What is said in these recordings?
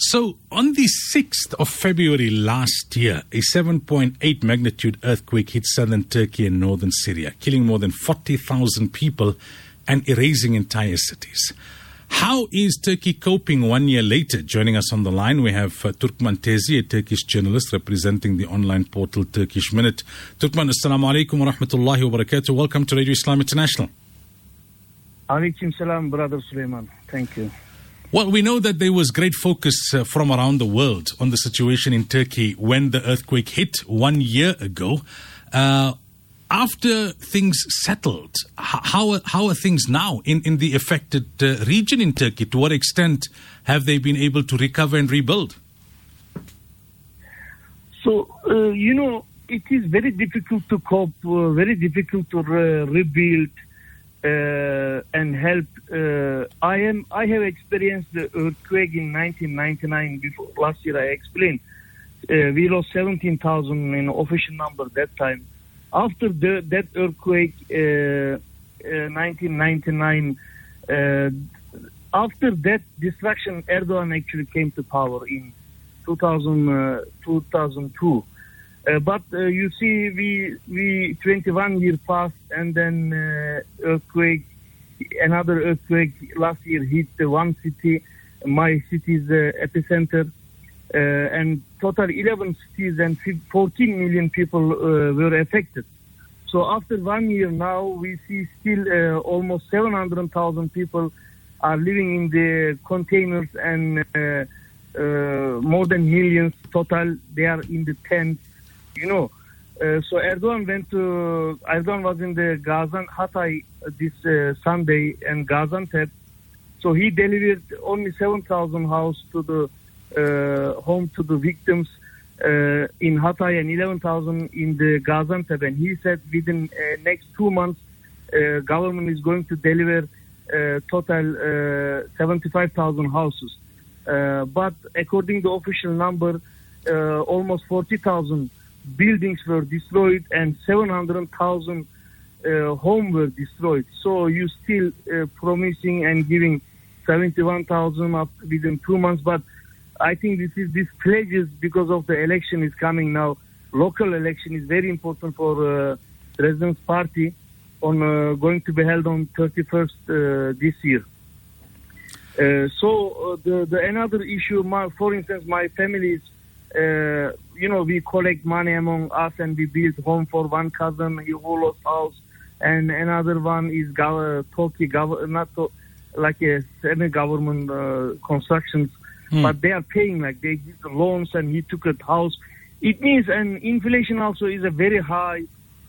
So, on the 6th of February last year, a 7.8 magnitude earthquake hit southern Turkey and northern Syria, killing more than 40,000 people and erasing entire cities. How is Turkey coping one year later? Joining us on the line, we have uh, Turkmen Tezi, a Turkish journalist representing the online portal Turkish Minute. Turkmen, assalamu alaikum wa rahmatullahi wa barakatuh. Welcome to Radio Islam International. Alaikum salam, brother Suleiman. Thank you. Well, we know that there was great focus uh, from around the world on the situation in Turkey when the earthquake hit one year ago. Uh, after things settled, how are, how are things now in, in the affected uh, region in Turkey? To what extent have they been able to recover and rebuild? So, uh, you know, it is very difficult to cope, uh, very difficult to re- rebuild uh, and help. Uh, I am. I have experienced the earthquake in 1999. Before last year, I explained uh, we lost 17,000 in official number that time. After the, that earthquake, uh, uh, 1999. Uh, after that destruction, Erdogan actually came to power in 2000, uh, 2002. Uh, but uh, you see, we we 21 years passed, and then uh, earthquake, another earthquake last year hit the one city, my city's uh, epicenter, uh, and total 11 cities and 14 million people uh, were affected. So after one year now, we see still almost 700,000 people are living in the containers and more than millions total. They are in the tents, you know. Uh, so Erdogan went to Erdogan was in the Gazan Hatay this uh, Sunday and Gazan Gaziantep. So he delivered only 7,000 house to the uh, home to the victims uh, in Hatay and 11,000 in the Gaziantep. And he said within uh, next two months, uh, government is going to deliver uh, total uh, 75,000 houses. Uh, but according to official number, uh, almost 40,000 buildings were destroyed and 700,000 uh, homes were destroyed. So you still uh, promising and giving 71,000 up within two months, but I think this is this pledges because of the election is coming now. Local election is very important for uh, Residents Party on uh, going to be held on 31st uh, this year. Uh, so uh, the the another issue, my, for instance, my family is, uh, you know, we collect money among us and we build home for one cousin, he who lost house, and another one is gov- Turkey, gov- not to, like a semi-government uh, constructions, but they are paying like they give the loans and he took a house. It means and inflation also is a very high,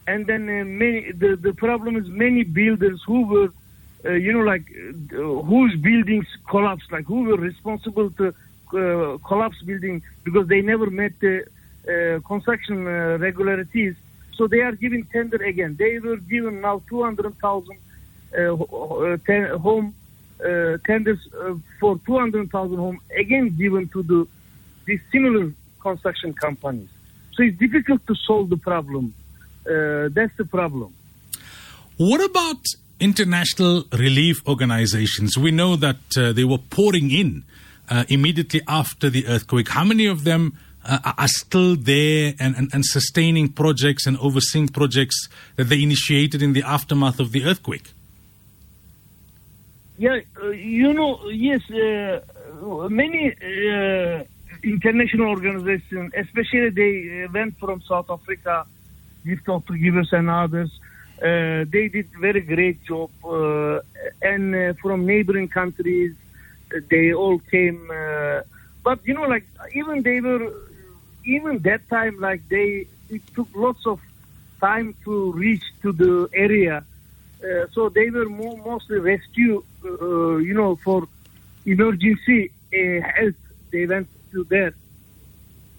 and then uh, many the the problem is many builders who were uh, you know, like uh, whose buildings collapsed, like who were responsible to uh, collapse building because they never met the uh, construction uh, regularities. So they are giving tender again. They were given now 200,000 uh, uh, ten- home uh, tenders for 200,000 home again given to the similar construction companies. So it's difficult to solve the problem. That's the problem. What about international relief organizations? We know that uh, they were pouring in uh, immediately after the earthquake. How many of them uh, are- still there and, and, and sustaining projects and overseeing projects that they initiated in the aftermath of the earthquake? Yeah, uh, you know, yes, uh, many uh, international organizations, especially they uh, went from South Africa, Gift Givers and others. They did very great job, and from neighboring countries, they all came. Uh, but you know, like even they were, even that time, like they, it took lots of time to reach to the area. Uh, so they were more, mostly rescue, uh, you know, for emergency uh, help. They went to there,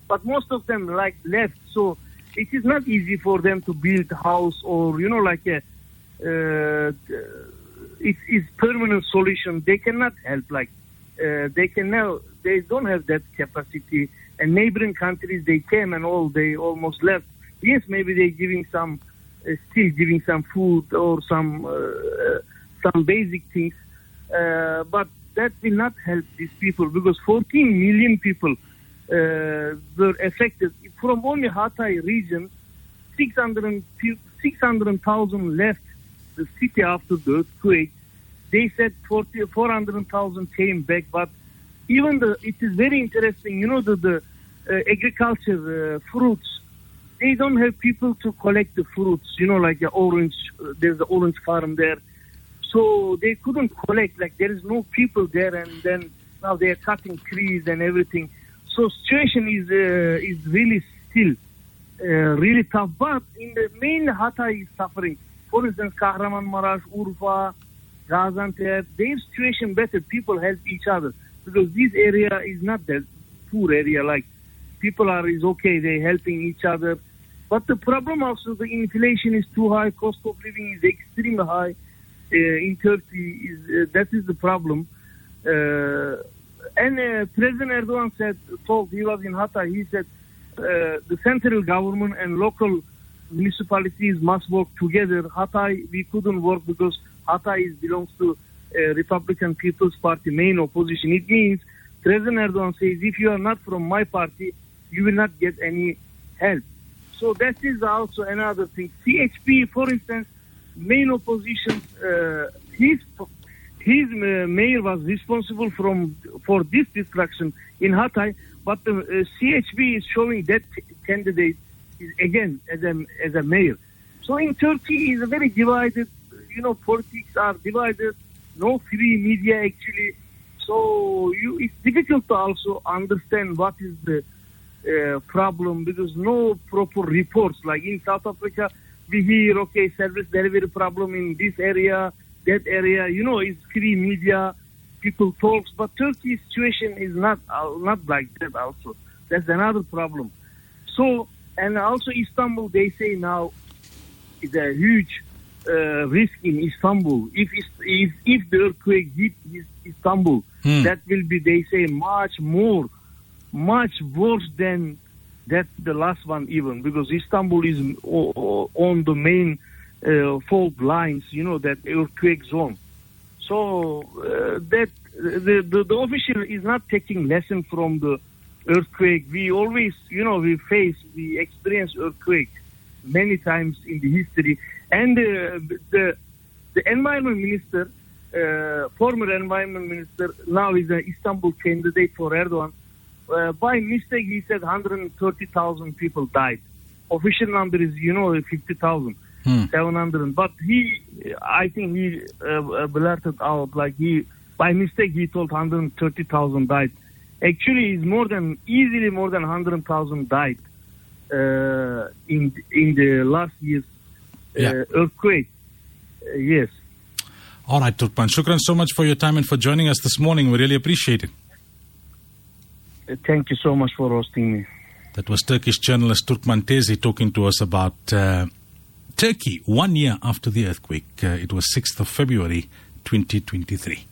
but most of them like left. So it is not easy for them to build house or you know like a. Uh, it is permanent solution. They cannot help. Like uh, they can now. They don't have that capacity. And neighboring countries, they came and all. They almost left. Yes, maybe they're giving some uh, still giving some food or some uh, uh, some basic things. Uh, but that will not help these people because 14 million people were affected from only Hatay region. 600 600,000 left the city after the earthquake. They said 40, 400,000 came back, but even the it is very interesting. You know the the uh, agriculture uh, fruits. They don't have people to collect the fruits. You know, like the orange. Uh, there's the orange farm there, so they couldn't collect. Like there is no people there, and then now they are cutting trees and everything. So situation is uh, is really still uh, really tough. But in the main Hatay is suffering. For instance, Kahramanmaraş, Urfa, Gaziantep, their situation better. People help each other because this area is not that poor area. Like people are is okay, they're helping each other. But the problem also the inflation is too high, cost of living is extremely high uh, in Turkey. Is uh, that is the problem. Uh, and uh, President Erdogan said, told he was in Hatay. He said uh, the central government and local municipalities must work together. Hatay we couldn't work because Hatay belongs to uh, Republican People's Party main opposition. It means President Erdogan says, if you are not from my party, you will not get any help. So that is also another thing. CHP, for instance, main opposition, uh, his his uh, mayor was responsible from for this destruction in Hatay, but the uh, CHP is showing that candidate is again as a as a mayor. So in Turkey is a very divided. You know, politics are divided. No free media actually. So you, it's difficult to also understand what is the uh, problem because no proper reports. Like in South Africa, we hear okay service delivery problem in this area, that area. You know, it's free media, people talks, but Turkey's situation is not uh, not like that. Also, that's another problem. So and also Istanbul, they say now is a huge uh, risk in Istanbul. If if if the earthquake hit Istanbul, Hmm. that will be they say much more, much worse than that the last one even because Istanbul is on the main uh, fault lines. You know that earthquake zone. So uh, that the, the the official is not taking lesson from the earthquake. We always, you know, we face, we experience earthquake many times in the history. And uh, the the environment minister, uh, former environment minister, now is an Istanbul candidate for Erdogan. Uh, by mistake, he said 130,000 people died. Official number is, you know, 50,000. Hmm. 700 but he i think he uh, blurted out like he by mistake he told 130,000 died actually it's more than easily more than 100,000 died uh, in in the last year's Yeah. earthquake Uh, yes All right, Turkmen. Shukran so much for your time and for joining us this morning. We really appreciate it. Uh, thank you so much for hosting me That was Turkish journalist Turkmen Tezi talking to us about uh, Turkey one year after the earthquake. Uh, it was 6th of February 2023.